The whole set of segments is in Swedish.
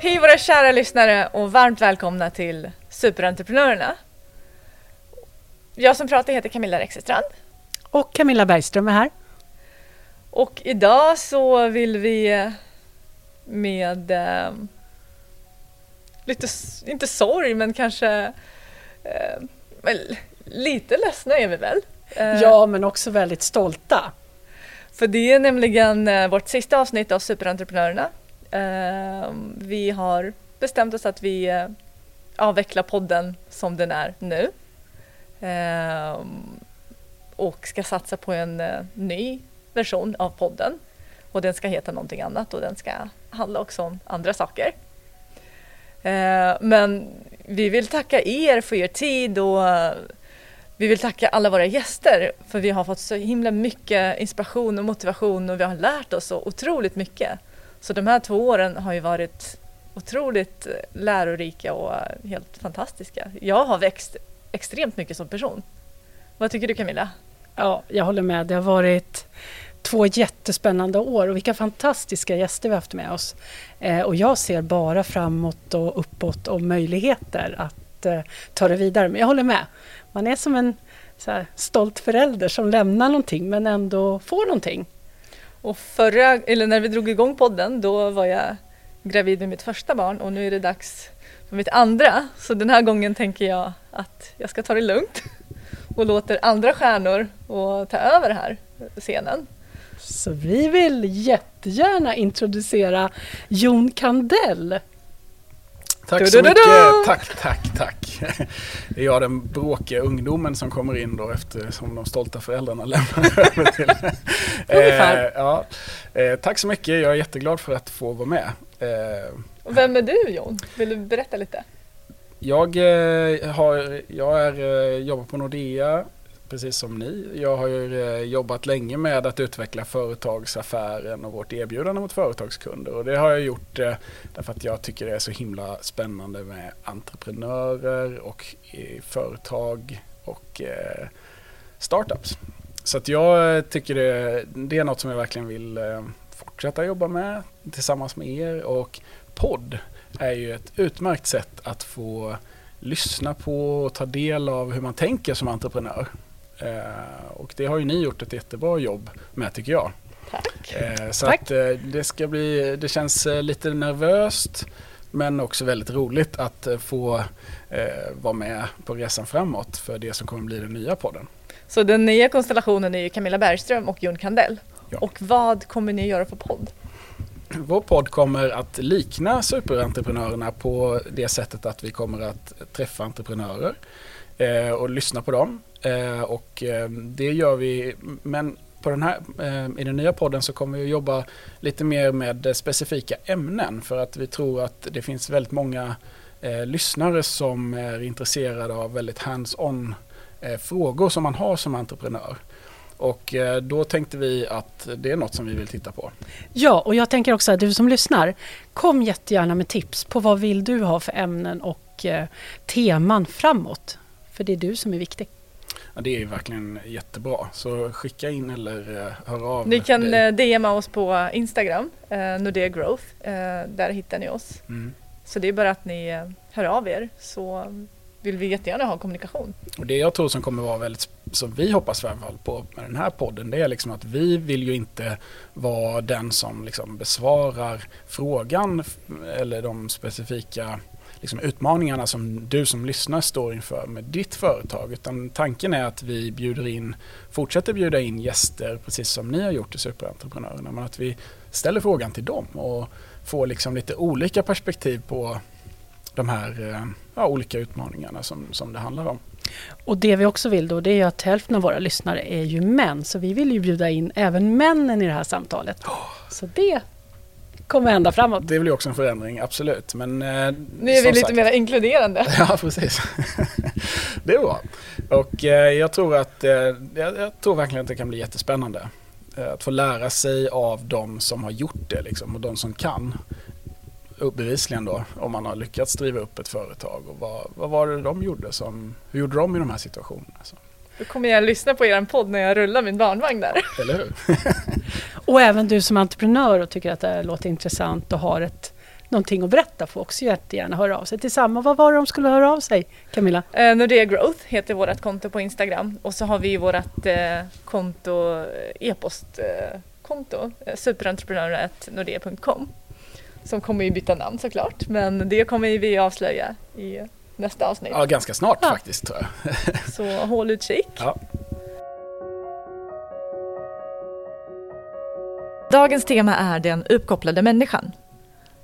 Hej våra kära lyssnare och varmt välkomna till Superentreprenörerna. Jag som pratar heter Camilla Rexestrand. Och Camilla Bergström är här. Och idag så vill vi med eh, lite, inte sorg men kanske eh, lite ledsna är vi väl? Eh, ja, men också väldigt stolta. För det är nämligen eh, vårt sista avsnitt av Superentreprenörerna. Eh, vi har bestämt oss att vi eh, avvecklar podden som den är nu. Eh, och ska satsa på en eh, ny version av podden. Och den ska heta någonting annat och den ska handla också om andra saker. Eh, men vi vill tacka er för er tid och eh, vi vill tacka alla våra gäster för vi har fått så himla mycket inspiration och motivation och vi har lärt oss så otroligt mycket. Så de här två åren har ju varit otroligt eh, lärorika och eh, helt fantastiska. Jag har växt extremt mycket som person. Vad tycker du Camilla? Ja, jag håller med. Det har varit två jättespännande år och vilka fantastiska gäster vi haft med oss. Eh, och jag ser bara framåt och uppåt och möjligheter att eh, ta det vidare. Men jag håller med. Man är som en här, stolt förälder som lämnar någonting men ändå får någonting. Och förra, eller när vi drog igång podden, då var jag gravid med mitt första barn och nu är det dags för mitt andra. Så den här gången tänker jag att jag ska ta det lugnt och låter andra stjärnor och ta över här scenen. Så vi vill jättegärna introducera Jon Kandell. Tack så mycket. Tack, tack, tack. Det är jag den bråkiga ungdomen som kommer in då eftersom de stolta föräldrarna lämnar över till. Ungefär. Eh, ja. Eh, tack så mycket. Jag är jätteglad för att få vara med. Eh, och vem är du Jon? Vill du berätta lite? Jag, har, jag är, jobbar på Nordea precis som ni. Jag har ju eh, jobbat länge med att utveckla företagsaffären och vårt erbjudande mot företagskunder. Och det har jag gjort eh, därför att jag tycker det är så himla spännande med entreprenörer och eh, företag och startups. Så att jag tycker det, det är något som jag verkligen vill fortsätta jobba med tillsammans med er. Och podd är ju ett utmärkt sätt att få lyssna på och ta del av hur man tänker som entreprenör. Eh, och det har ju ni gjort ett jättebra jobb med tycker jag. Tack. Eh, så Tack. att eh, det ska bli, det känns lite nervöst men också väldigt roligt att få vara med på resan framåt för det som kommer bli den nya podden. Så den nya konstellationen är ju Camilla Bergström och Jon Kandell. Ja. Och vad kommer ni göra för podd? Vår podd kommer att likna superentreprenörerna på det sättet att vi kommer att träffa entreprenörer och lyssna på dem Eh, och eh, det gör vi, men på den här, eh, i den nya podden så kommer vi att jobba lite mer med eh, specifika ämnen för att vi tror att det finns väldigt många eh, lyssnare som är intresserade av väldigt hands-on eh, frågor som man har som entreprenör. Och eh, då tänkte vi att det är något som vi vill titta på. Ja, och jag tänker också att du som lyssnar, kom jättegärna med tips på vad vill du ha för ämnen och teman framåt. För det är du som är viktig. Ja, det är verkligen jättebra. Så skicka in eller uh, hör av Ni kan dig. DMa oss på Instagram, uh, Nordea Growth. Uh, där hittar ni oss. Mm. Så det är bara att ni uh, hör av er så vill vi jättegärna ha kommunikation. Och det jag tror som kommer vara väldigt, som vi hoppas i alla fall på med den här podden, det är liksom att vi vill ju inte vara den som liksom besvarar frågan eller de specifika liksom utmaningarna som du som lyssnar står inför med ditt företag. Utan tanken är att vi bjuder in, fortsätter bjuda in gäster precis som ni har gjort i Superentreprenörerna. Men att vi ställer frågan till dem och får liksom lite olika perspektiv på de här eh, ja, olika utmaningarna som, som det handlar om. Och det vi också vill då det är att hälften av våra lyssnare är ju män. Så vi vill ju bjuda in även männen i det här samtalet. Oh. Så det kommer hända framåt. Det blir också en förändring, absolut. Men, eh, nu är vi lite sagt. mer inkluderande. Ja, precis. det är bra. Och eh, jag, tror att, eh, jag, jag, tror verkligen att det kan bli jättespännande. Eh, att få lära sig av de som har gjort det liksom, och de som kan. Bevisligen då, om man har lyckats driva upp ett företag. Och vad, vad var det de gjorde? Som, hur gjorde de i de här situationerna? Så. Då kommer jag lyssna på er podd när jag rullar min barnvagn där. Eller hur? och även du som entreprenör och tycker att det låter intressant och har ett någonting att berätta får också jättegärna höra av sig. Tillsammans, vad var det de skulle höra av sig? Camilla? Eh, Nordea Growth heter vårt konto på Instagram och så har vi vårt eh, konto, eh, e-postkonto, eh, superentreprenörer.nordea.com som kommer ju byta namn såklart men det kommer vi avslöja i nästa avsnitt. Ja, ganska snart Ja. faktiskt tror jag. Så håll utkik. Ja. Dagens tema är den uppkopplade människan.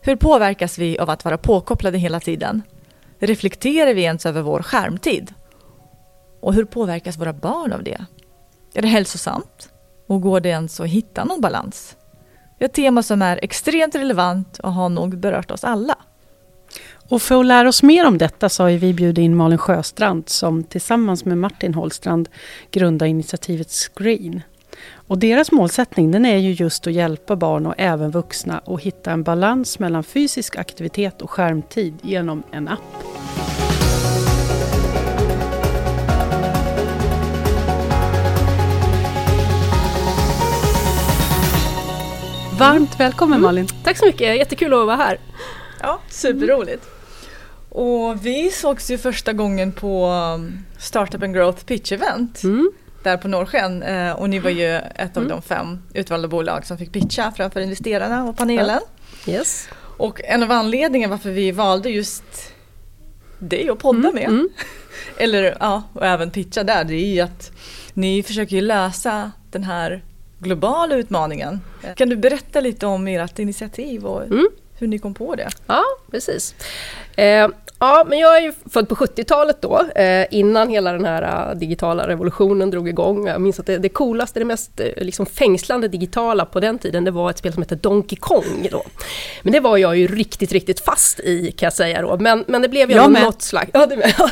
Hur påverkas vi av att vara påkopplade hela tiden? Reflekterar vi ens över vår skärmtid? Och hur påverkas våra barn av det? Är det hälsosamt? Och går det ens att hitta någon balans? Ett tema som är extremt relevant och har nog berört oss alla. Och för att lära oss mer om detta så har vi bjudit in Malin Sjöstrand som tillsammans med Martin Holstrand grundar initiativet Screen. Och deras målsättning den är ju just att hjälpa barn och även vuxna att hitta en balans mellan fysisk aktivitet och skärmtid genom en app. Varmt välkommen Malin! Tack så mycket, jättekul att vara här. Ja, superroligt. Och vi sågs ju första gången på um, Startup and Growth Pitch Event Mm. Där på Norrsken eh, och ni var ju ett av Mm. de fem utvalda bolag som fick pitcha framför investerarna och panelen. Yes. Och en av anledningarna varför vi valde just dig att podda med, Mm. eller ja, och även pitcha där, det är ju att ni försöker lösa den här globala utmaningen. Kan du berätta lite om ert initiativ och Mm. hur ni kom på det? Ja, precis. Eh, ja, men jag är ju född på 70-talet då, eh, innan hela den här eh, digitala revolutionen drog igång. Jag minns att det, det coolaste, det mest eh, liksom fängslande digitala på den tiden, det var ett spel som hette Donkey Kong då. Men det var jag ju riktigt, riktigt fast i kan jag säga då. Men, men det blev ju Jag ändå med. något slags... Ja, det med.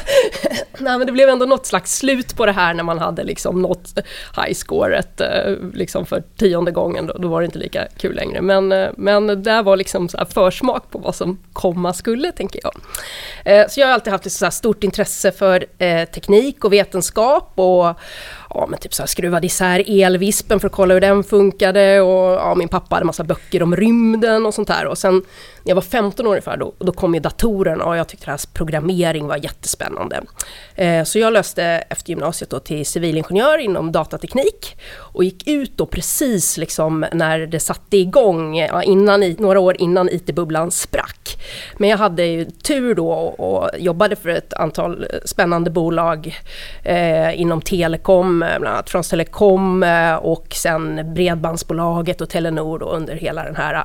Nej, men det blev ändå något slags slut på det här när man hade liksom nått highscoret liksom för tionde gången. Då, då var det inte lika kul längre. Men, men det där var liksom så försmak på vad som komma skulle, tänker jag. Eh, så jag har alltid haft ett så här stort intresse för eh, teknik och vetenskap och ja, men typ så här skruvade isär elvispen för att kolla hur den funkade och ja, min pappa hade massa böcker om rymden och sånt där. Och sen när jag var 15 år ungefär då, då kom ju datorerna och jag tyckte att programmering var jättespännande. Eh, Så jag löste efter gymnasiet då till civilingenjör inom datateknik och gick ut då precis liksom när det satte igång, ja, innan, några år innan IT-bubblan sprack. Men jag hade ju tur då och jobbade för ett antal spännande bolag eh, inom telekom, Eh, bland annat från Telekom eh, och sen Bredbandsbolaget och Telenor då under hela den här eh,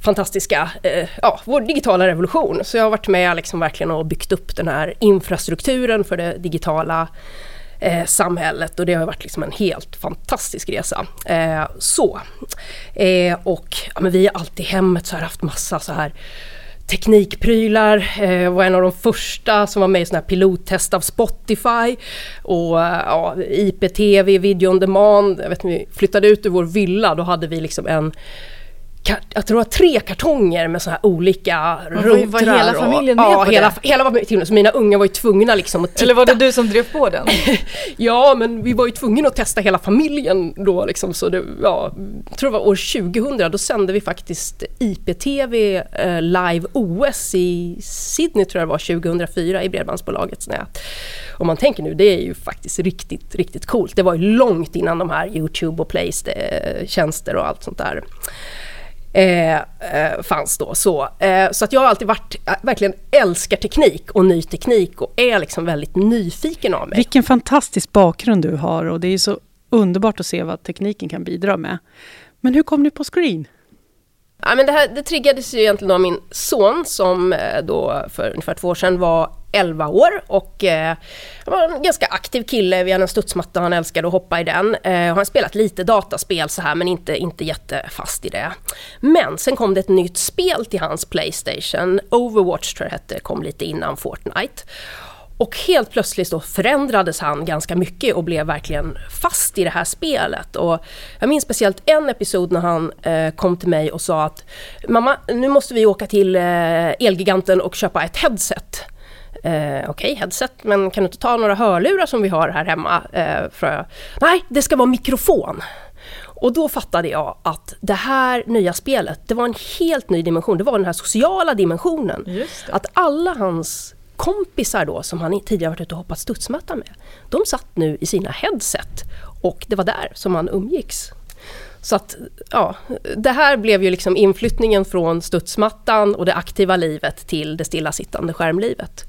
fantastiska, eh, ja, vår digitala revolution. Så jag har varit med liksom verkligen och byggt upp den här infrastrukturen för det digitala eh, samhället och det har varit liksom en helt fantastisk resa. Eh, så. Eh, och ja, men vi har alltid i hemmet så här haft massa så här teknikprylar, eh, var en av de första som var med i såna här pilottest av Spotify och ja, IPTV, video on demand. Jag vet när vi flyttade ut ur vår villa, då hade vi liksom en jag tror det var tre kartonger med så här olika var- var routrar. hela och- familjen med ja, på hela, det? hela familjen. Så mina unga var ju tvungna liksom att titta. Eller var det du som drev på den? Ja, men vi var ju tvungna att testa hela familjen då liksom, så det, ja, jag tror det var år 2000, då sände vi faktiskt IPTV eh, live OS i Sydney tror jag det var 2004 i Bredbandsbolagets nät. Om man tänker nu, det är ju faktiskt riktigt, riktigt coolt. Det var ju långt innan de här Youtube och Play-tjänster och allt sånt där Eh, eh, fanns då. Så, eh, så att jag har alltid varit, eh, verkligen älskar teknik och ny teknik och är liksom väldigt nyfiken av mig. Vilken fantastisk bakgrund du har och det är ju så underbart att se vad tekniken kan bidra med. Men hur kom du på Screen? Ja, men det, här, det triggades ju egentligen av min son som eh, då för ungefär två år sedan var 11 år och eh, han var en ganska aktiv kille. Vi hade en studsmatta han älskade att hoppa i den. Eh, och han har spelat lite dataspel så här men inte, inte jättefast i det. Men sen kom det ett nytt spel till hans Playstation. Overwatch tror jag det hette, kom lite innan Fortnite. Och helt plötsligt så förändrades han ganska mycket och blev verkligen fast i det här spelet. Och jag minns speciellt en episod när han eh, kom till mig och sa att Mamma, nu måste vi åka till eh, Elgiganten och köpa ett headset. Eh, Okej, headset, men kan du inte ta några hörlurar som vi har här hemma? Eh, för, Nej, det ska vara mikrofon. Och då fattade jag att det här nya spelet, det var en helt ny dimension. Det var den här sociala dimensionen. Att alla hans kompisar då, som han tidigare varit ute och hoppat studsmatta med, de satt nu i sina headset och det var där som han umgicks. Så att, ja, det här blev ju liksom inflyttningen från studsmattan och det aktiva livet till det stillasittande skärmlivet.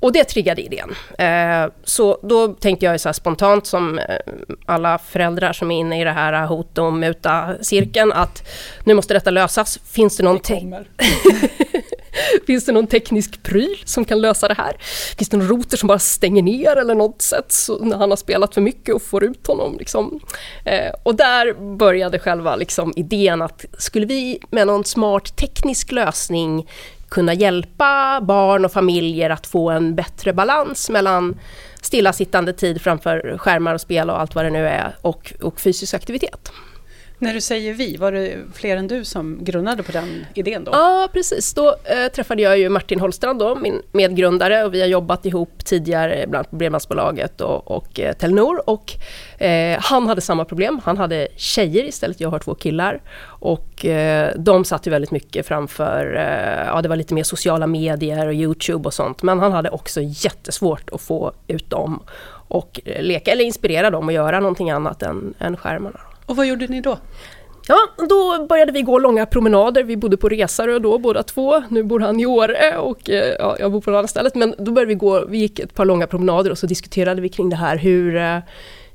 Och det triggade idén. Eh, så då tänkte jag så spontant som eh, alla föräldrar som är inne i det här hot och muta-cirkeln att nu måste detta lösas. Finns det någon, Det. Finns det någon teknisk pryl som kan lösa det här? Finns det någon router som bara stänger ner eller något sätt så när han har spelat för mycket och får ut honom? Liksom. Eh, och där började själva liksom, idén att skulle vi med någon smart teknisk lösning kunna hjälpa barn och familjer att få en bättre balans mellan stillasittande tid framför skärmar och spel och allt vad det nu är och, och fysisk aktivitet. När du säger vi, var det fler än du som grundade på den idén då? Ja, precis. Då eh, träffade jag ju Martin Holstrand, då, min medgrundare, och vi har jobbat ihop tidigare, bland annat på Bredbandsbolaget och, och eh, Telenor. Och, eh, han hade samma problem. Han hade tjejer istället, jag har två killar. Och eh, de satt ju väldigt mycket framför, eh, ja det var lite mer sociala medier och Youtube och sånt. Men han hade också jättesvårt att få ut dem och eh, leka, eller inspirera dem att göra någonting annat än, än skärmarna. Och vad gjorde ni då? Ja, då började vi gå långa promenader. Vi bodde på Resarö då båda två. Nu bor han i Åre och eh, ja, jag bor på ett annat ställe. Men då började vi gå, vi gick ett par långa promenader och så diskuterade vi kring det här. Hur, eh,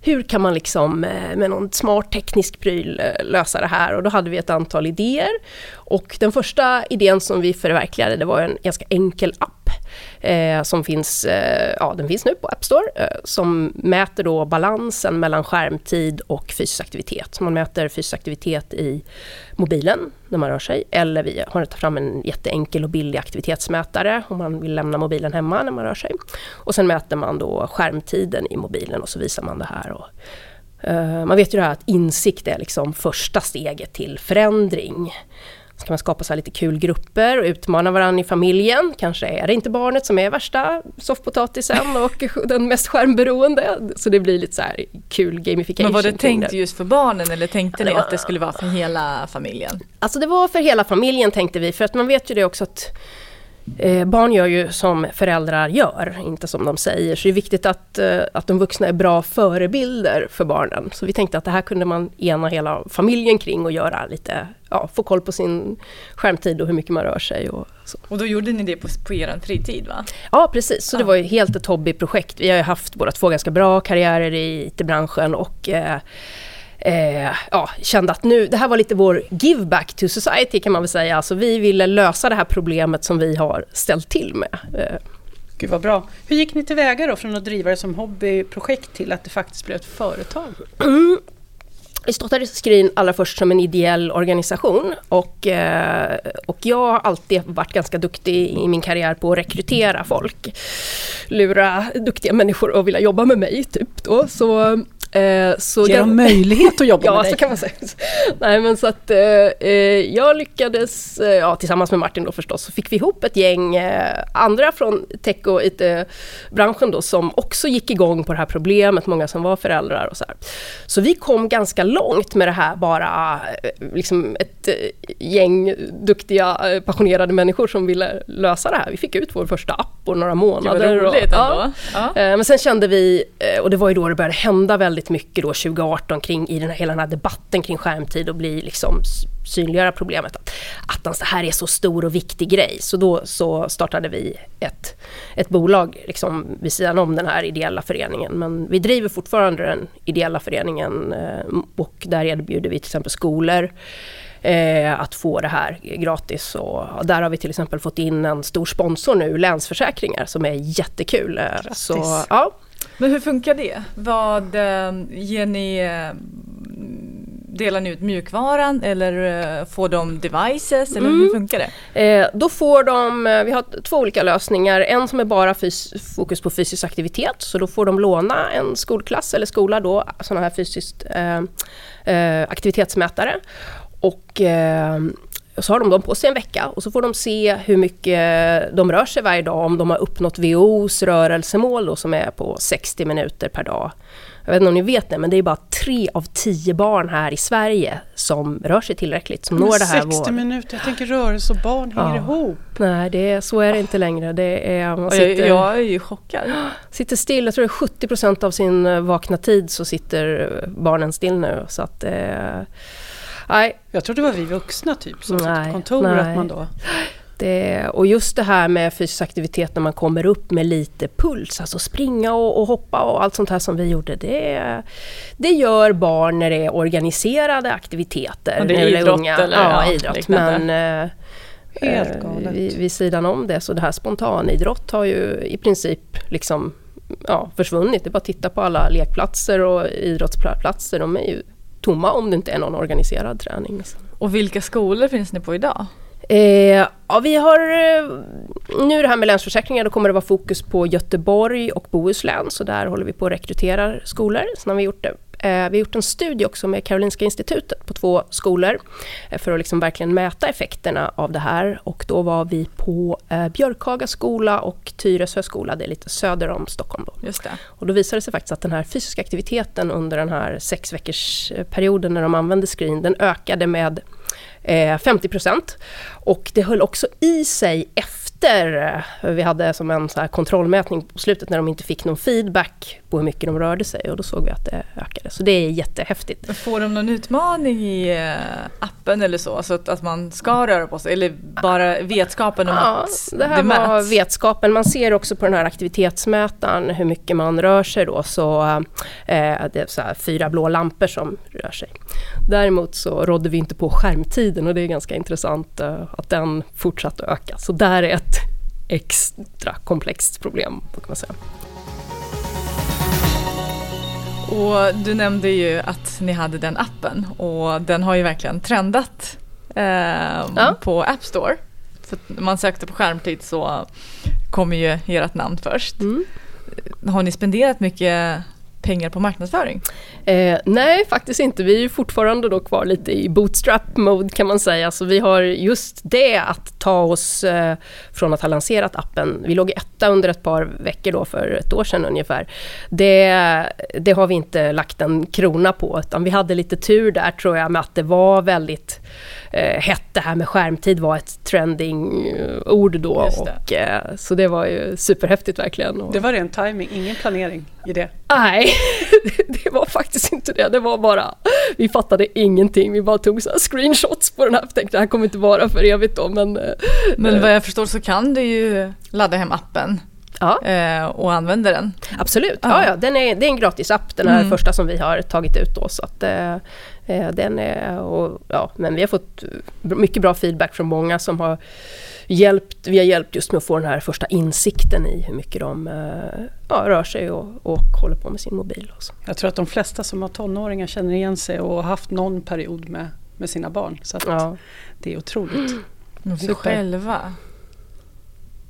hur kan man liksom eh, med någon smart teknisk pryl lösa det här? Och då hade vi ett antal idéer. Och den första idén som vi förverkligade, det var en ganska enkel app eh, som finns, eh, ja den finns nu på App Store, eh, som mäter då balansen mellan skärmtid och fysisk aktivitet. Man mäter fysisk aktivitet i mobilen när man rör sig, eller vi har tagit fram en jätteenkel och billig aktivitetsmätare om man vill lämna mobilen hemma när man rör sig. Och sen mäter man då skärmtiden i mobilen och så visar man det här. Och, eh, man vet ju det här att insikt är liksom första steget till förändring. Så kan man skapa så lite kul grupper och utmana varandra i familjen. Kanske är det inte barnet som är värsta soffpotatisen och den mest skärmberoende. Så det blir lite så här kul gamification. Men var det tänkt just för barnen eller tänkte Ja, ni att det skulle vara för hela familjen? Alltså det var för hela familjen tänkte vi, för att man vet ju det också att eh, barn gör ju som föräldrar gör, inte som de säger. Så det är viktigt att, eh, att de vuxna är bra förebilder för barnen. Så vi tänkte att det här kunde man ena hela familjen kring och göra lite, ja, få koll på sin skärmtid och hur mycket man rör sig och så. Och då gjorde ni det på, på er fritid va? Ja, precis. Så det Ja. var ju helt ett hobbyprojekt. Vi har ju haft båda två ganska bra karriärer i IT-branschen och eh, eh, ja, kände att nu, det här var lite vår give back to society kan man väl säga. Alltså vi ville lösa det här problemet som vi har ställt till med. Eh, Gud vad bra. Hur gick ni tillväga då från att driva det som hobbyprojekt till att det faktiskt blev ett företag? Vi startade Skrin allra först som en ideell organisation och, eh, och jag har alltid varit ganska duktig i min karriär på att rekrytera folk. Lura duktiga människor att vilja jobba med mig, typ då. Så, eh, så Ge dem möjlighet att jobba Ja, med dig. så kan man säga. Nej, men så att eh, jag lyckades, ja, tillsammans med Martin då förstås, så fick vi ihop ett gäng eh, andra från tech och IT-branschen då som också gick igång på det här problemet, många som var föräldrar och så här. Så vi kom ganska långt med det här bara, eh, liksom ett eh, gäng duktiga, eh, passionerade människor som ville lösa det här. Vi fick ut vår första app på några månader. och- roligt ja. ändå. Ja. Men sen kände vi, och det var ju då det började hända väldigt mycket då 2018 kring, i den här, hela den här debatten kring skärmtid och bli liksom synliggöra problemet. Att, attans, det här är så stor och viktig grej. Så då så startade vi ett, ett bolag liksom vid sidan om den här ideella föreningen. Men vi driver fortfarande den ideella föreningen eh, och där erbjuder vi till exempel skolor eh, att få det här gratis. Och där har vi till exempel fått in en stor sponsor nu, Länsförsäkringar, som är jättekul. Eh, Grattis. Så, ja. Men hur funkar det? Vad ger ni? Delar ni ut mjukvaran eller eh, får de devices eller Mm. hur funkar det? Eh, då får de, eh, vi har två olika lösningar. En som är bara fys- fokus på fysisk aktivitet, så då får de låna en skolklass eller skola då, sådana här fysiskt eh, eh, aktivitetsmätare. Och eh, så har de dem på sig en vecka och så får de se hur mycket de rör sig varje dag, om de har uppnått WHOs rörelsemål då, som är på 60 minuter per dag. Jag vet inte om ni vet det, men det är bara tre av tio barn här i Sverige som rör sig tillräckligt, som når det här 60 vår... minuter, jag tänker rörelse och barn hänger Ja. ihop. Nej, det är, så är det inte längre. Det är, man sitter, jag, jag är ju chockad. sitter still, jag tror det är 70 procent av sin eh, vakna tid så sitter eh, barnen still nu. Så att, eh, nej, Jag trodde det var vi vuxna typ som satt på kontor nej. att man då... Det, och just det här med fysisk aktivitet när man kommer upp med lite puls, alltså springa och, och hoppa och allt sånt här som vi gjorde. Det, det gör barn när det är organiserade aktiviteter. Ja, det är idrott unga. eller, ja, ja, idrott. liknande. Men eh, Helt eh, galet. vid, vid sidan om det, så det här spontanidrott har ju i princip liksom ja, försvunnit. Det är bara att titta på alla lekplatser och idrottsplatser. De är ju tomma om det inte är någon organiserad träning. Och vilka skolor finns ni på idag? Eh, ja, vi har eh, nu det här med Länsförsäkringar, då kommer det vara fokus på Göteborg och Bohuslän, så där håller vi på att rekrytera skolor. Sen har vi gjort det. Eh, vi har gjort en studie också med Karolinska institutet på två skolor eh, för att liksom verkligen mäta effekterna av det här. Och då var vi på Björkhaga skola och Tyresö skola, det är lite söder om Stockholm. Då. Och då visade det sig faktiskt att den här fysiska aktiviteten under den här sex veckors perioden när de använde screen, den ökade med eh, 50 procent. Och det höll också i sig efter, eh, vi hade som en så kontrollmätning på slutet när de inte fick någon feedback på hur mycket de rörde sig och då såg vi att det ökade. Så det är jättehäftigt. Får de någon utmaning i eh, appen eller så? Så att, att man ska röra på sig? Eller bara vetskapen om Ja, att det här var mäts? vetskapen. Man ser också på den här aktivitetsmätaren hur mycket man rör sig då. Så, eh, det är så fyra blå lampor som rör sig. Däremot så rådde vi inte på skärmtiden och det är ganska intressant eh, att den fortsatte att öka. Så där är ett extra komplext problem, kan man säga. Och du nämnde ju att ni hade den appen och den har ju verkligen trendat eh, Ja. på App Store. Så man sökte på skärmtid så kommer ju ert namn först. Mm. Har ni spenderat mycket pengar på marknadsföring? Eh, nej, faktiskt inte. Vi är ju fortfarande då kvar lite i bootstrap-mode kan man säga. Så vi har just det att ta oss eh, från att ha lanserat appen. Vi låg etta under ett par veckor då för ett år sedan ungefär. Det, det har vi inte lagt en krona på utan vi hade lite tur där tror jag med att det var väldigt eh, hett. Det här med skärmtid var ett trending-ord då. Just det. Och, eh, så det var ju superhäftigt verkligen. Och, Det var ren timing, ingen planering i det. Nej, det var faktiskt inte det. Det var bara, vi fattade ingenting. Vi bara tog så här screenshots på den här. Jag tänkte det här kommer inte vara för evigt då, men... eh, Men vad jag förstår så kan du ju ladda hem appen Ja, eh, och använda den. absolut. Ja. Ja, ja, den är, det är en gratis app, den här Mm. första som vi har tagit ut då. Så att, eh, eh, den är, och, ja, men vi har fått eh, mycket bra feedback från många som har hjälpt, vi har hjälpt just med att få den här första insikten i hur mycket de eh, ja, rör sig och, och håller på med sin mobil. Och så. Jag tror att de flesta som har tonåringar känner igen sig och har haft någon period med, med sina barn. Så att Ja. det är otroligt. Men vi själva.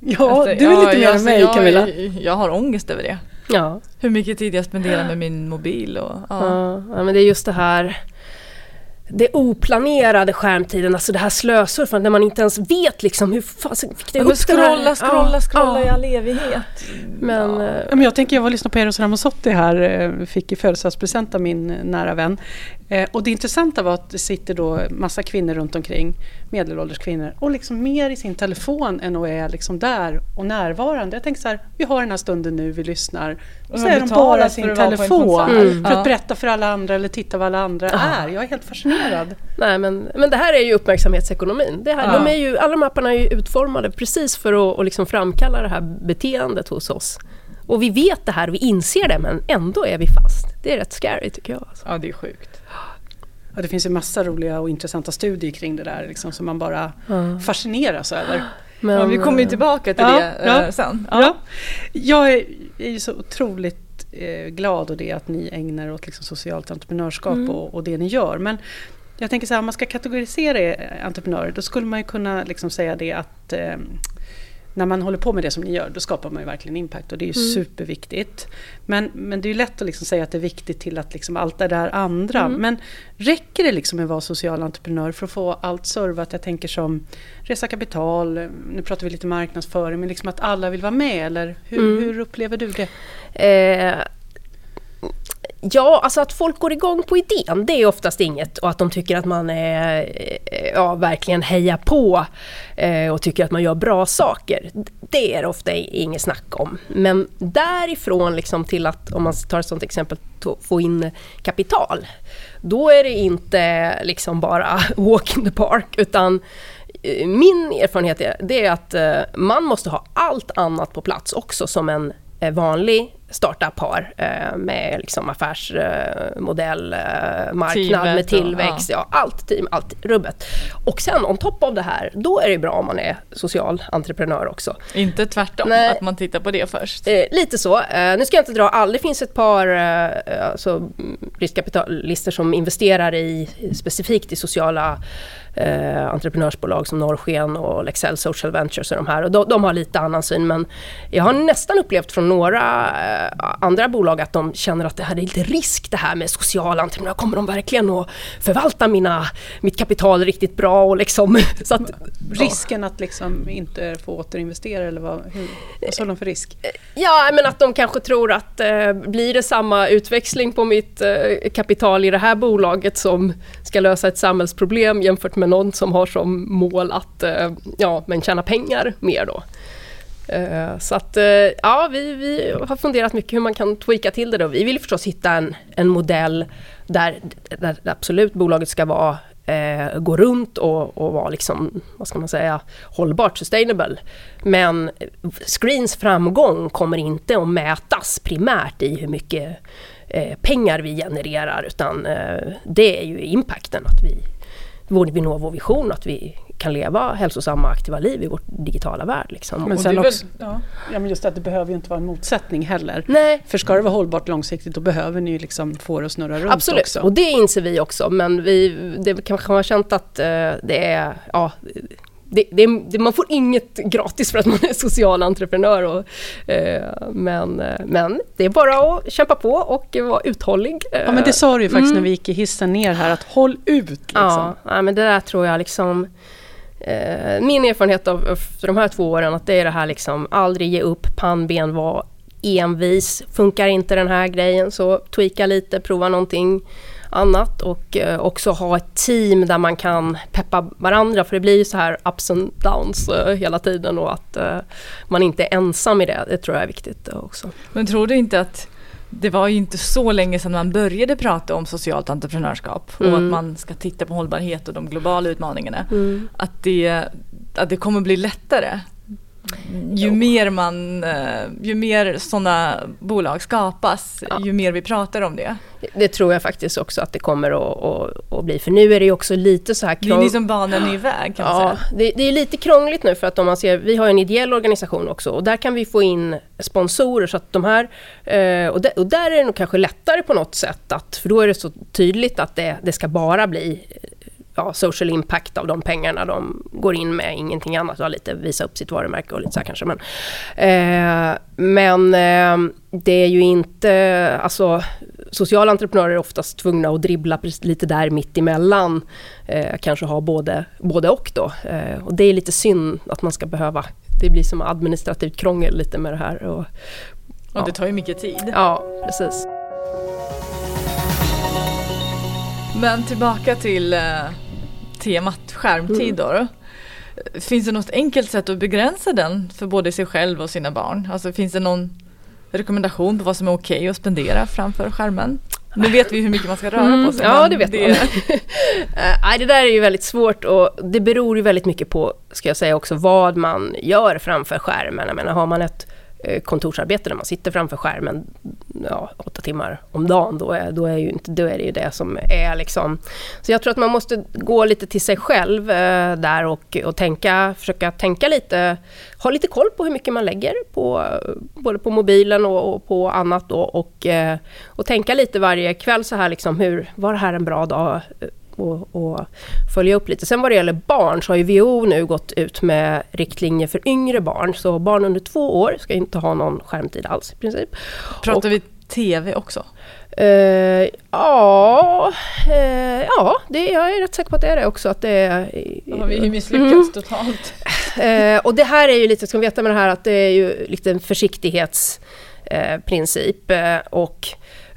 Ja, Alltså, du är ja, lite mer än mig jag, Camilla. Jag har ångest över det. Ja. Hur mycket tid jag spenderar med min mobil och ja. Ja, ja, men det är just det här det oplanerade skärmtiden, alltså det här slösurfandet när man inte ens vet liksom hur fasen fick det Ja, upp scrolla, det här? scrolla, Ja, scrolla ja. i all evighet. Men, Ja. eh, Ja, men jag tänker, jag var och lyssnade på Eros Ramazzotti här, eh, fick i födelsedagspresent av min eh, nära vän. Eh, Och det intressanta var att det sitter då massa kvinnor runt omkring, medelålders kvinnor, och liksom mer i sin telefon än att är liksom där och närvarande. Jag tänker så här, vi har den här stunden nu, vi lyssnar. Och Och så är de bara sin telefon. Mm. för att Ja. berätta för alla andra eller titta vad alla andra är. Jag är helt fascinerad. nej, men, men det här är ju uppmärksamhetsekonomin. Det här, Ja. de är ju, alla de apparna är ju utformade precis för att, att liksom framkalla det här beteendet hos oss. Och vi vet det här, vi inser det, men ändå är vi fast. Det är rätt scary tycker jag. Alltså. ja, det är sjukt. Ja, det finns ju massa roliga och intressanta studier kring det där liksom, som man bara Ja. fascineras över. Men, Ja, vi kommer ju tillbaka till Ja, det ja. eh, sen. Ja. Jag är, är ju så otroligt eh, glad och det att ni ägnar er åt liksom socialt entreprenörskap Mm. och, och det ni gör. Men jag tänker så här, om man ska kategorisera er entreprenörer då skulle man ju kunna liksom säga det att eh, när man håller på med det som ni gör, då skapar man ju verkligen impact och det är ju Mm. superviktigt. Men, men det är ju lätt att liksom säga att det är viktigt till att liksom allt det där andra. Mm. Men räcker det liksom med att vara social entreprenör för att få allt servat? Jag tänker som resa kapital, nu pratar vi lite marknadsföring, men liksom att alla vill vara med eller hur, Mm. hur upplever du det? Eh, Ja, alltså att folk går igång på idén, det är oftast inget. Och att de tycker att man är, eh, ja, verkligen hejar på eh, och tycker att man gör bra saker. Det är ofta inget snack om. Men därifrån liksom till att, om man tar ett sånt exempel, få in kapital. Då är det inte liksom bara walk in the park, utan eh, min erfarenhet är, det är att man måste ha allt annat på plats också som en vanlig startup har eh, med liksom affärsmodell, eh, marknad Teamet med tillväxt, och, ja. ja. allt team, allt rubbet. Och sen on top av det här, då är det bra om man är social entreprenör också. Inte tvärtom, Nej. att man tittar på det först? Eh, lite så. Eh, nu ska jag inte dra all, det finns ett par eh, alltså, riskkapitalister som investerar i specifikt i sociala eh, entreprenörsbolag som Norrsken och Lexell Social Ventures och de här. Och de, de, har lite annan syn men jag har nästan upplevt från några eh, andra bolag att de känner att det här är lite risk det här med sociala entreprenörer. Kommer de verkligen att förvalta mina, mitt kapital riktigt bra? Och liksom, så att, Risken att liksom inte få återinvestera eller vad, hur, vad såg de för risk? Eh, ja, men att de kanske tror att eh, blir det samma utväxling på mitt eh, kapital i det här bolaget som ska lösa ett samhällsproblem jämfört med någon som har som mål att eh, ja, men tjäna pengar mer då. Eh, så att eh, ja, vi, vi har funderat mycket hur man kan tweaka till det då. Vi vill förstås hitta en, en modell där, där absolut bolaget ska vara eh, gå runt och, och vara liksom, vad ska man säga, hållbart, sustainable. Men Screens framgång kommer inte att mätas primärt i hur mycket eh, pengar vi genererar utan eh, det är ju impacten, att vi vi når vår vision att vi kan leva hälsosamma aktiva liv i vår digitala värld. Liksom. Men sen också, ja, ja, men just att det behöver ju inte vara en motsättning heller. Nej. För ska det vara hållbart långsiktigt då behöver ni ju liksom få det att snurra runt Absolut, också. och det inser vi också. Men vi, det kanske har känt att uh, det är, ja, det, det, man får inget gratis för att man är social entreprenör. Och, eh, men, eh, men det är bara att kämpa på och vara uthållig. Ja men det sa du ju faktiskt mm. när vi gick i hissen ner här, att håll ut. Liksom. Ja, men det där tror jag liksom eh, Min erfarenhet av, av de här två åren att det är det här liksom aldrig ge upp, pannben, var envis. Funkar inte den här grejen så tweaka lite, prova någonting annat och eh, också ha ett team där man kan peppa varandra för det blir ju så här ups and downs eh, hela tiden och att eh, man inte är ensam i det, det tror jag är viktigt också. Men tror du inte att det var ju inte så länge sedan man började prata om socialt entreprenörskap och mm. att man ska titta på hållbarhet och de globala utmaningarna. Mm. Att, det, att det kommer bli lättare ju mer man, eh, ju mer sådana bolag skapas, ja. ju mer vi pratar om det. Det tror jag faktiskt också att det kommer att, att, att bli. För nu är det ju också lite så här krångligt. Det är liksom banan iväg kan man ja, säga. Det, det, är lite krångligt nu för att om man ser, vi har en ideell organisation också och där kan vi få in sponsorer så att de här, eh, och, där, och där är det nog kanske lättare på något sätt att, för då är det så tydligt att det, det ska bara bli ja, social impact av de pengarna de går in med, ingenting annat. Ja, lite visa upp sitt varumärke och lite så kanske. Men, eh, men eh, det är ju inte, alltså sociala entreprenörer är oftast tvungna att dribbla lite där mitt emellan. Eh, kanske ha både, både och då. Eh, och det är lite synd att man ska behöva, det blir som administrativt krångel lite med det här. Och, ja. och det tar ju mycket tid. Ja, precis. Men tillbaka till eh, temat skärmtid mm. då. Finns det något enkelt sätt att begränsa den för både sig själv och sina barn? Alltså finns det någon rekommendation på vad som är okej okay att spendera framför skärmen? Nu vet vi hur mycket man ska röra mm, på sig. Ja, det vet det... man. Nej, det där är ju väldigt svårt och det beror ju väldigt mycket på, ska jag säga också, vad man gör framför skärmen. Jag menar, har man ett Eh, kontorsarbete där man sitter framför skärmen ja, åtta timmar om dagen, då är, då, är ju inte, då är det ju det som är liksom... Så jag tror att man måste gå lite till sig själv eh, där och, och tänka, försöka tänka lite, ha lite koll på hur mycket man lägger på eh, både på mobilen och, och på annat då, och, eh, och tänka lite varje kväll så här liksom, hur, var det här en bra dag? Och, och, följa upp lite. Sen vad det gäller barn så har ju WHO nu gått ut med riktlinjer för yngre barn. Så barn under två år ska inte ha någon skärmtid alls i princip. Pratar och, vi TV också? Uh, ja, uh, ja det, jag är rätt säker på att det är det också. Att det är, Då har vi ju misslyckats mm. totalt. Uh, och det här är ju lite, ska veta med det här, att det är ju lite en försiktighetsprincip. och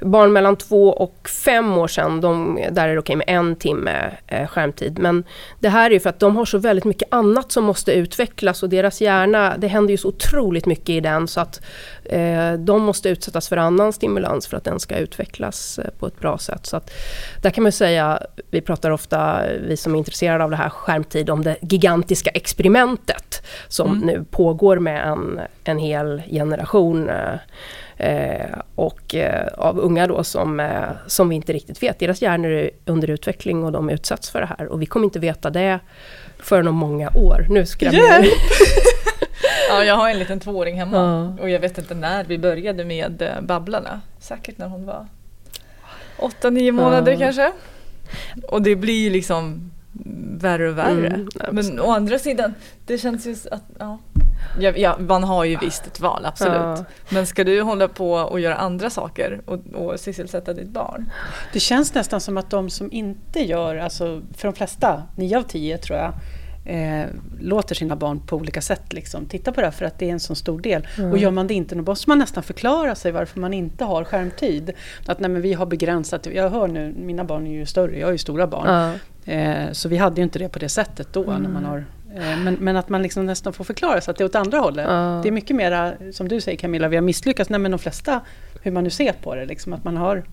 barn mellan två och fem år sedan, de, där är det okej med en timme eh, skärmtid. Men det här är för att de har så väldigt mycket annat som måste utvecklas och deras hjärna, det händer ju så otroligt mycket i den så att eh, de måste utsättas för annan stimulans för att den ska utvecklas eh, på ett bra sätt. Så att, där kan man säga, vi pratar ofta, vi som är intresserade av det här skärmtid, om det gigantiska experimentet som mm. nu pågår med en, en hel generation eh, Eh, och eh, av unga då som, eh, som vi inte riktigt vet. Deras hjärnor är under utveckling och de utsätts för det här. Och vi kommer inte veta det förrän om många år. Nu skrämmer jag Ja, jag har en liten tvååring hemma ja. och jag vet inte när vi började med Babblarna. Säkert när hon var åtta, nio månader ja. kanske. Och det blir liksom värre och värre. Mm, Men å andra sidan, det känns ju att ja, Ja, ja, man har ju visst ett val, absolut. Ja. Men ska du hålla på och göra andra saker och, och sysselsätta ditt barn? Det känns nästan som att de som inte gör, alltså för de flesta, nio av tio tror jag, eh, låter sina barn på olika sätt liksom, titta på det här för att det är en så stor del. Mm. Och gör man det inte, då måste man nästan förklara sig varför man inte har skärmtid. Att nej, men vi har begränsat, jag hör nu, mina barn är ju större, jag har ju stora barn. Mm. Eh, så vi hade ju inte det på det sättet då när man har Eh, men, men, att man liksom nästan får förklara så att det är åt andra hållet. Ja. Det är mycket mera, som du säger Camilla, vi har misslyckats. Nej men de flesta, hur man nu ser på det, liksom, att man har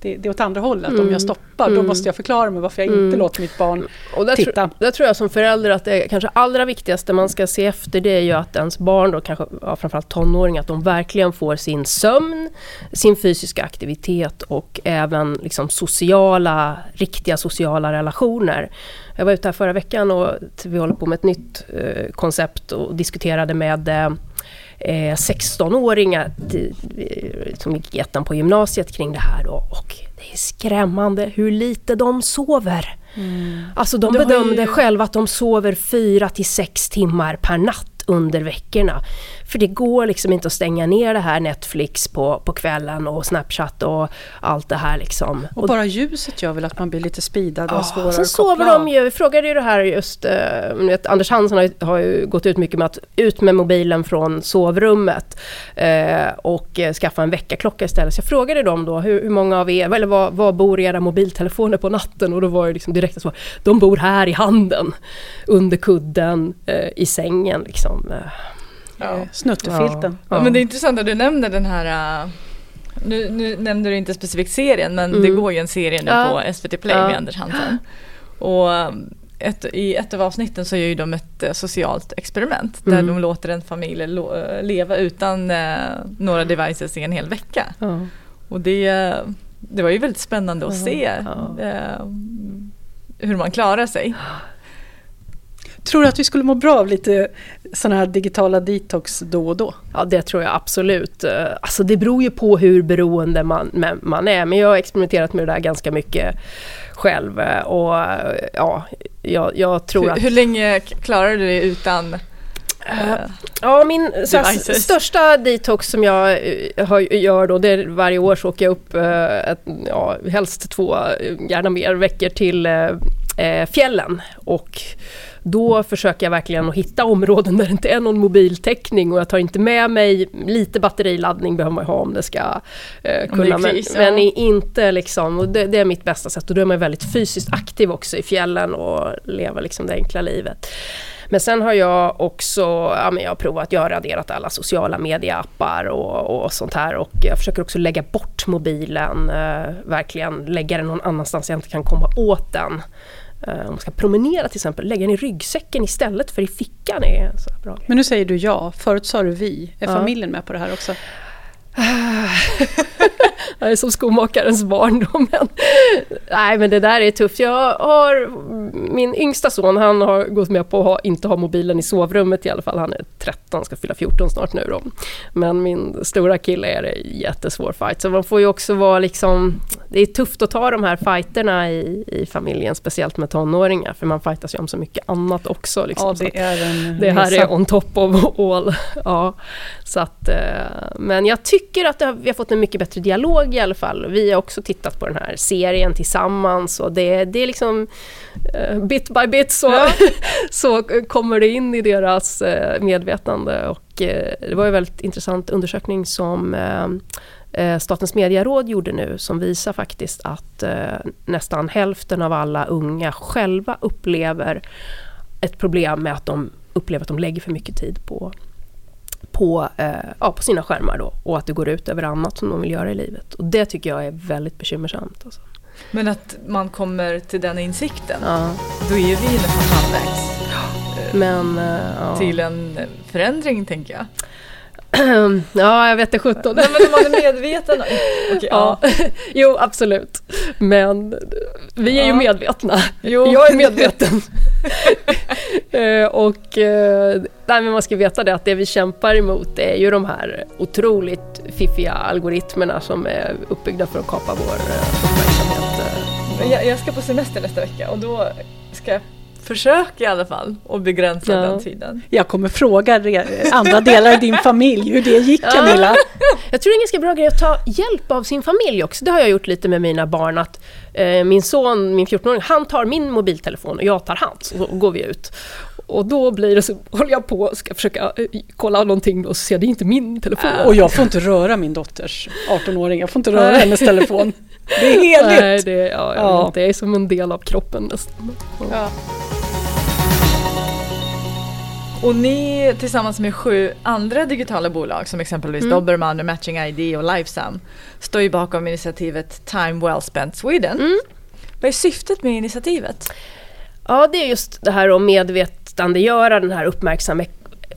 det, det är åt andra hållet. Mm. Om jag stoppar mm. då måste jag förklara mig varför jag inte mm. låter mitt barn och där titta. Tro, där tror jag som förälder att det kanske allra viktigaste man ska se efter det är ju att ens barn, då, kanske ja, framförallt tonåringar, att de verkligen får sin sömn, sin fysiska aktivitet och även liksom sociala, riktiga sociala relationer. Jag var ute här förra veckan och vi håller på med ett nytt eh, koncept och diskuterade med eh, 16-åringar eh, som gick i ettan på gymnasiet kring det här. Då. Och det är skrämmande hur lite de sover. Mm. Alltså de bedömde ju... själva att de sover fyra till sex timmar per natt under veckorna. För det går liksom inte att stänga ner det här Netflix på, på kvällen och Snapchat och allt det här liksom. Och bara ljuset gör väl att man blir lite speedad och oh, svårare Sen sover de ju, vi frågade ju det här just, uh, vet, Anders Hansson har, har ju gått ut mycket med att ut med mobilen från sovrummet uh, och uh, skaffa en väckarklocka istället. Så jag frågade dem då, hur, hur många av er, eller var, var bor era mobiltelefoner på natten? Och då var det liksom direkt så, de bor här i handen, under kudden, i sängen liksom ja. snuttefilten. Ja. Men det är intressant att du nämner den här uh, nu, nu nämnde du inte specifikt serien men mm. det går ju en serie nu ja. på SVT Play med Anders Hansen. Och um, ett, i ett av avsnitten så gör ju de ett socialt experiment där mm. de låter en familj lo, leva utan uh, några devices i en hel vecka. Och det, det var ju väldigt spännande att se hur man klarar sig. Tror du att vi skulle må bra av lite sådana här digitala detox då och då? Ja, det tror jag absolut. Eh, alltså det beror ju på hur beroende man, man är, men jag har experimenterat med det där ganska mycket själv eh, och ja, jag, jag tror hur, att... Hur länge klarar du det utan Uh, ja, min såhär, största detox som jag uh, gör då, det är varje år så åker jag upp, uh, ett, ja, helst två, gärna mer veckor till fjällen och då försöker jag verkligen att hitta områden där det inte är någon mobiltäckning och jag tar inte med mig, lite batteriladdning behöver man ha om det ska eh, kunna, men, kris, men inte liksom, och det, det, är mitt bästa sätt och då är man väldigt fysiskt aktiv också i fjällen och lever liksom det enkla livet. Men sen har jag också ja, men jag har provat, jag har raderat alla sociala medieappar och, och sånt här och jag försöker också lägga bort mobilen, eh, verkligen lägga den någon annanstans jag inte kan komma åt den. Eh, om man ska promenera till exempel, lägga den i ryggsäcken istället för i fickan är så bra. Men nu säger du ja, förut sa du vi. Är ja. familjen med på det här också? jag är som skomakarens barndom. Men, nej men det där är tufft. Jag har, min yngsta son han har gått med på att ha, inte ha mobilen i sovrummet i alla fall. Han är 13, ska fylla 14 snart nu då. Men min stora kille är det jättesvår fight. Så man får ju också vara liksom, det är tufft att ta de här fighterna i, i familjen, speciellt med tonåringar. För man fightas ju om så mycket annat också. Liksom. Ja, det, är en det här är on top of all. Ja, så att, eh, men jag tycker att har, vi har fått en mycket bättre dialog i alla fall. Vi har också tittat på den här serien tillsammans och det, det är liksom uh, bit by bit så, ja. så kommer det in i deras uh, medvetande och uh, det var en väldigt intressant undersökning som eh, Statens medieråd gjorde nu som visar faktiskt att eh, nästan hälften av alla unga själva upplever ett problem med att de upplever att de lägger för mycket tid på på, eh, ja, på sina skärmar då och att det går ut över annat som de vill göra i livet. Och det tycker jag är väldigt bekymmersamt. Alltså. Men att man kommer till den insikten, Ja. då är vi nästan halvvägs Men, ja. till en förändring tänker jag. ja, jag vet det 17. Nej men man är medveten. Okej, Ja, ja. jo absolut. Men vi är ju Ja. medvetna. Jo. Jag är medveten. Eh, och eh, nej, men man ska veta det att det vi kämpar emot är ju de här otroligt fiffiga algoritmerna som är uppbyggda för att kapa vår eh, uppmärksamhet. Jag, jag ska på semester nästa vecka och då ska jag försöka i alla fall att begränsa Ja. den tiden. Jag kommer fråga andra delar av din familj hur det gick Ja. Camilla. Jag tror det är en ganska bra grej att ta hjälp av sin familj också. Det har jag gjort lite med mina barn. Att, eh, min son, min 14-åring, han tar min mobiltelefon och jag tar hans. Och så går vi ut. Och då blir det så, håller jag på och ska försöka eh, kolla någonting och så ser jag det är inte min telefon. Och jag får inte röra min dotters 18-åring, jag får inte röra hennes telefon. Det är heligt. Nej, det, ja, Ja. vet det är som en del av kroppen nästan. Ja. Och ni tillsammans med sju andra digitala bolag som exempelvis Mm. Dobermann, Matching ID och Lifesum står ju bakom initiativet Time Well Spent Sweden. Mm. Vad är syftet med initiativet? Ja, det är just det här att medvetandegöra den här uppmärksam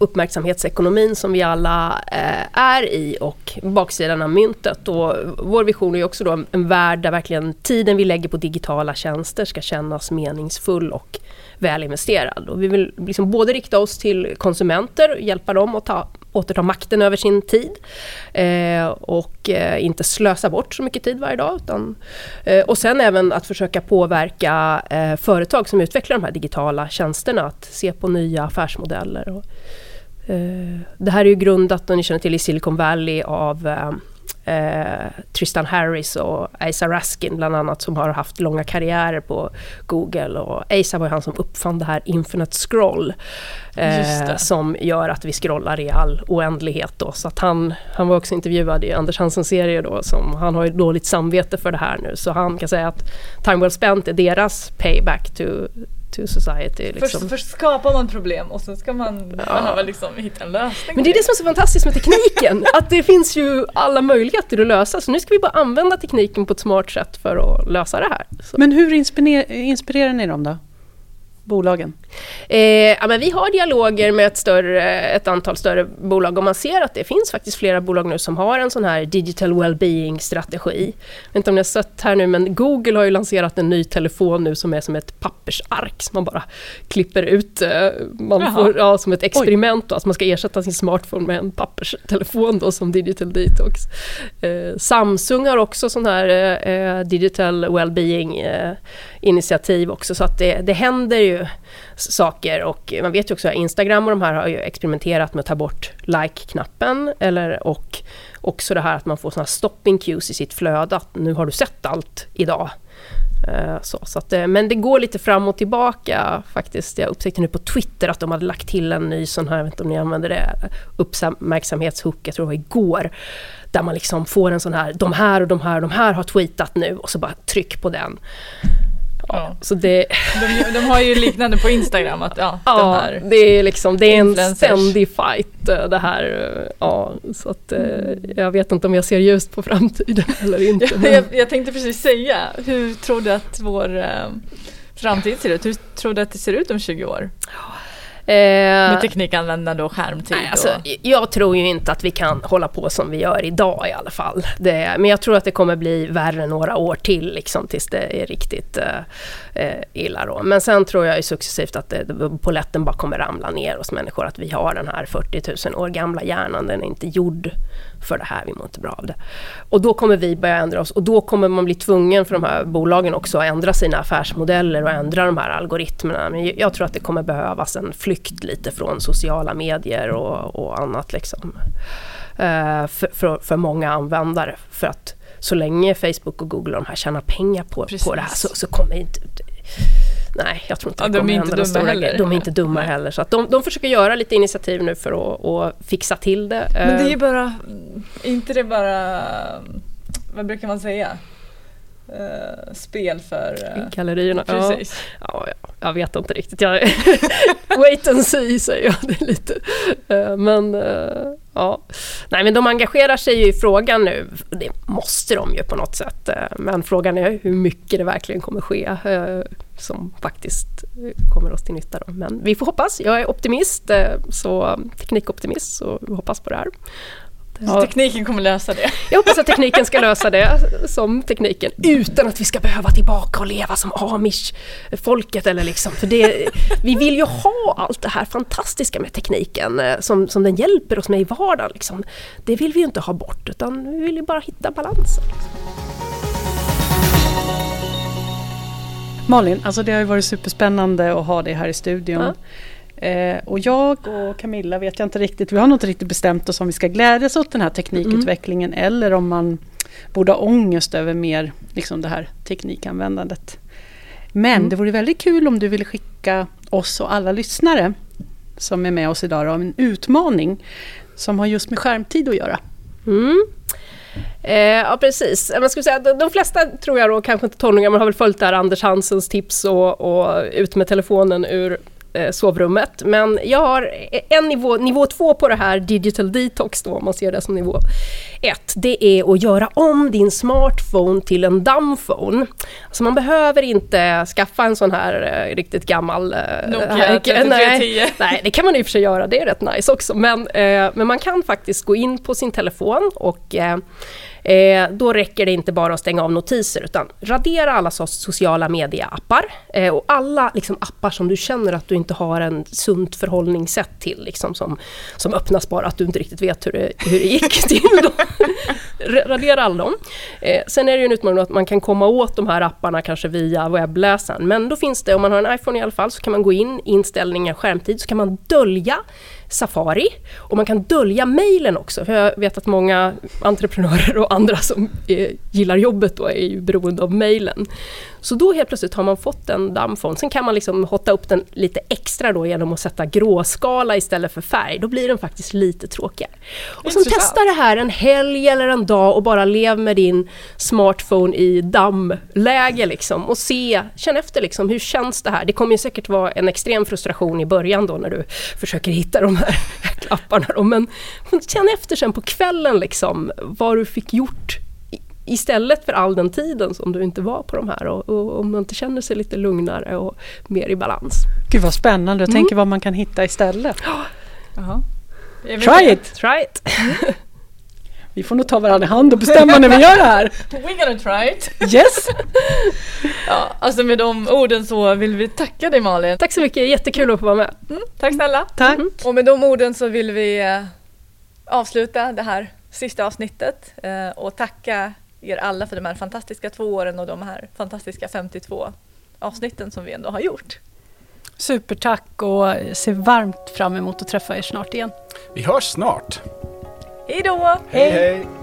uppmärksamhetsekonomin som vi alla eh, är i och baksidan av myntet. Och vår vision är också då en värld där verkligen tiden vi lägger på digitala tjänster ska kännas meningsfull och välinvesterad. Och vi vill liksom både rikta oss till konsumenter, hjälpa dem att ta, återta makten över sin tid eh, och eh, inte slösa bort så mycket tid varje dag. Utan, eh, och sen även att försöka påverka eh, företag som utvecklar de här digitala tjänsterna att se på nya affärsmodeller. Och, det här är ju grundat, om ni känner till, i Silicon Valley av eh, eh, Tristan Harris och Asa Raskin bland annat som har haft långa karriärer på Google. Och Asa var han som uppfann det här Infinite Scroll eh, som gör att vi scrollar i all oändlighet då. Så att han, han var också intervjuad i Anders Hansens serie då som han har ju dåligt samvete för det här nu. Så han kan säga att Time Well Spent är deras payback to, to society. Liksom. Först, först skapar man problem och sen ska man behöva liksom hitta en lösning. Men det är det som är så fantastiskt med tekniken, att det finns ju alla möjligheter att lösa. Så nu ska vi bara använda tekniken på ett smart sätt för att lösa det här. Så. Men hur inspirerar, inspirerar ni dem då? Bolagen? Eh, ja, men vi har dialoger med ett, större, ett antal större bolag och man ser att det finns faktiskt flera bolag nu som har en sån här digital well-being-strategi. Jag vet inte om ni har sett här nu, men Google har ju lanserat en ny telefon nu som är som ett pappersark som man bara klipper ut. eh, Man Jaha. får, ja, som ett experiment då, att man ska ersätta sin smartphone med en papperstelefon då som digital detox. Eh, Samsung har också sån här eh, eh, digital well-being eh, initiativ också så att det, det händer ju ju saker och man vet ju också att Instagram och de här har ju experimenterat med att ta bort like-knappen eller och också det här att man får såna här stopping cues i sitt flöde att nu har du sett allt idag. Eh, så, så att, eh, men det går lite fram och tillbaka faktiskt. Jag upptäckte nu på Twitter att de hade lagt till en ny sån här, jag vet inte om ni använder det, uppmärksamhetshook, jag tror det var igår. Där man liksom får en sån här, de här och de här och de här har tweetat nu och så bara tryck på den. Ja. Så det, De, de har ju liknande på Instagram att ja, ja, här. det är liksom, det är en ständig fight eh, det här. eh, Ja, så att eh, jag vet inte om jag ser ljust på framtiden eller inte. Jag, men- jag, jag tänkte precis säga, hur tror du att vår eh, framtid ser ut? Hur tror du att det ser ut om 20 år? Eh, Med teknikanvändande och skärmtid. Nej, alltså, jag tror ju inte att vi kan hålla på som vi gör idag i alla fall. Det, men jag tror att det kommer bli värre några år till liksom, tills det är riktigt eh, eh, illa. Då. Men sen tror jag ju successivt att det, poletten bara kommer ramla ner hos människor. Att vi har den här 40 000 år gamla hjärnan, den är inte gjord för det här, vi mår inte bra av det. Och då kommer vi börja ändra oss och då kommer man bli tvungen för de här bolagen också att ändra sina affärsmodeller och ändra de här algoritmerna. Men jag tror att det kommer behövas en flykt lite från sociala medier och, och annat liksom. Eh, för, för, för många användare. För att så länge Facebook och Google och de här tjänar pengar på, på det här så, så kommer inte Nej, jag tror inte Ja, det de är kommer inte dumma heller. De är inte dumma heller. Så de, de försöker göra lite initiativ nu för att, att fixa till det. Men det är ju Eh, bara, är inte det bara, vad brukar man säga? Eh, spel för... eh, Gallerierna. Precis. Ja, ja, jag vet inte riktigt. Jag, wait and see säger jag. Det lite. Eh, Men eh, ja. Nej men de engagerar sig ju i frågan nu. Det måste de ju på något sätt. Men frågan är hur mycket det verkligen kommer ske. Som faktiskt eh, kommer oss till nytta. Då. Men vi får hoppas. Jag är optimist. eh, Så teknikoptimist. Så vi hoppas på det här. Så tekniken kommer lösa det. Jag hoppas att tekniken ska lösa det som tekniken utan att vi ska behöva tillbaka och leva som amish-folket eller liksom. För det, vi vill ju ha allt det här fantastiska med tekniken eh, som, som den hjälper oss med i vardagen. Liksom. Det vill vi ju inte ha bort utan vi vill ju bara hitta balansen. Malin, alltså det har ju varit superspännande att ha dig här i studion. Eh, och jag och Camilla vet jag inte riktigt, vi har nog inte riktigt bestämt oss om vi ska glädjas åt den här teknikutvecklingen eller om man borde ha ångest över mer liksom det här teknikanvändandet. Men Mm. det vore väldigt kul om du ville skicka oss och alla lyssnare som är med oss idag då, en utmaning som har just med skärmtid att göra. Mm. Eh, ja precis. Man skulle säga, de, de flesta tror jag då, kanske inte tonåringar, men har väl följt där Anders Hansens tips och, och ut med telefonen ur sovrummet. Men jag har en nivå, nivå två på det här digital detox då, om man ser det som nivå ett. Det är att göra om din smartphone till en dumbphone. Så man behöver inte skaffa en sån här eh, riktigt gammal... eh, Nokia här- 3310. Nej, det kan man i och för sig göra, det är rätt nice också. Men, eh, men man kan faktiskt gå in på sin telefon och eh, eh, då räcker det inte bara att stänga av notiser utan radera alla so sociala medieappar eh, och alla liksom, appar som du känner att du inte har en sunt förhållningssätt till, liksom, som, som öppnas bara att du inte riktigt vet hur det, hur det gick till. Då. Radera alla dem. Eh, sen är det ju en utmaning att man kan komma åt de här apparna kanske via webbläsaren. Men då finns det, om man har en iPhone i alla fall, så kan man gå in i inställningar skärmtid, så kan man dölja Safari och man kan dölja mejlen också. För jag vet att många entreprenörer och andra som eh, gillar jobbet då är ju beroende av mejlen. Så då helt plötsligt har man fått en dammfond. Sen kan man liksom hotta upp den lite extra då genom att sätta gråskala istället för färg. Då blir den faktiskt lite tråkigare. Och sen testa det här en helg eller en dag och bara lev med din smartphone i dammläge liksom och se, känn efter liksom, hur känns det här? Det kommer ju säkert vara en extrem frustration i början då när du försöker hitta de här apparna då, men känn efter sen på kvällen liksom vad du fick gjort istället för all den tiden som du inte var på de här och, och om man inte känner sig lite lugnare och mer i balans. Gud vad spännande, jag tänker vad man kan hitta istället. Vet Try it! Try it! Vi får nog ta varandra i hand och bestämma när vi gör det här. We're gonna try it. Yes! Ja, alltså med de orden så vill vi tacka dig Malin. Tack så mycket, jättekul att få vara med. Mm, tack snälla. Tack! Och med de orden så vill vi eh, avsluta det här sista avsnittet eh, och tacka er alla för de här fantastiska två åren och de här fantastiska 52 avsnitten som vi ändå har gjort. Supertack och ser varmt fram emot att träffa er snart igen. Vi hörs snart. Hej då! hej. hej.